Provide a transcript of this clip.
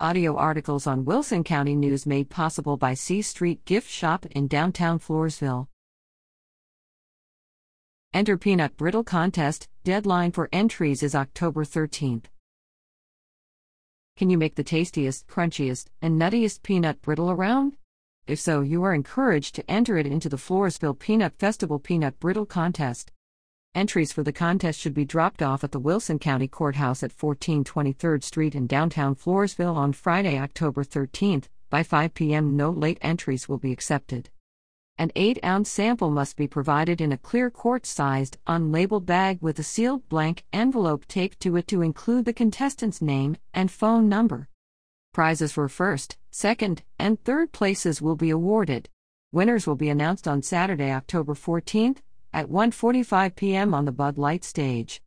Audio articles on Wilson County News made possible by C Street Gift Shop in downtown Floresville. Enter Peanut Brittle Contest, deadline for entries is October 13th. Can you make the tastiest, crunchiest, and nuttiest peanut brittle around? If so, you are encouraged to enter it into the Floresville Peanut Festival Peanut Brittle Contest. Entries for the contest should be dropped off at the Wilson County Courthouse at 1423rd Street in downtown Floresville on Friday, October 13th. By 5 p.m., no late entries will be accepted. An 8 ounce sample must be provided in a clear quart sized, unlabeled bag with a sealed blank envelope taped to it to include the contestant's name and phone number. Prizes for first, second, and third places will be awarded. Winners will be announced on Saturday, October 14th at 1:45 p.m. on the Bud Light stage.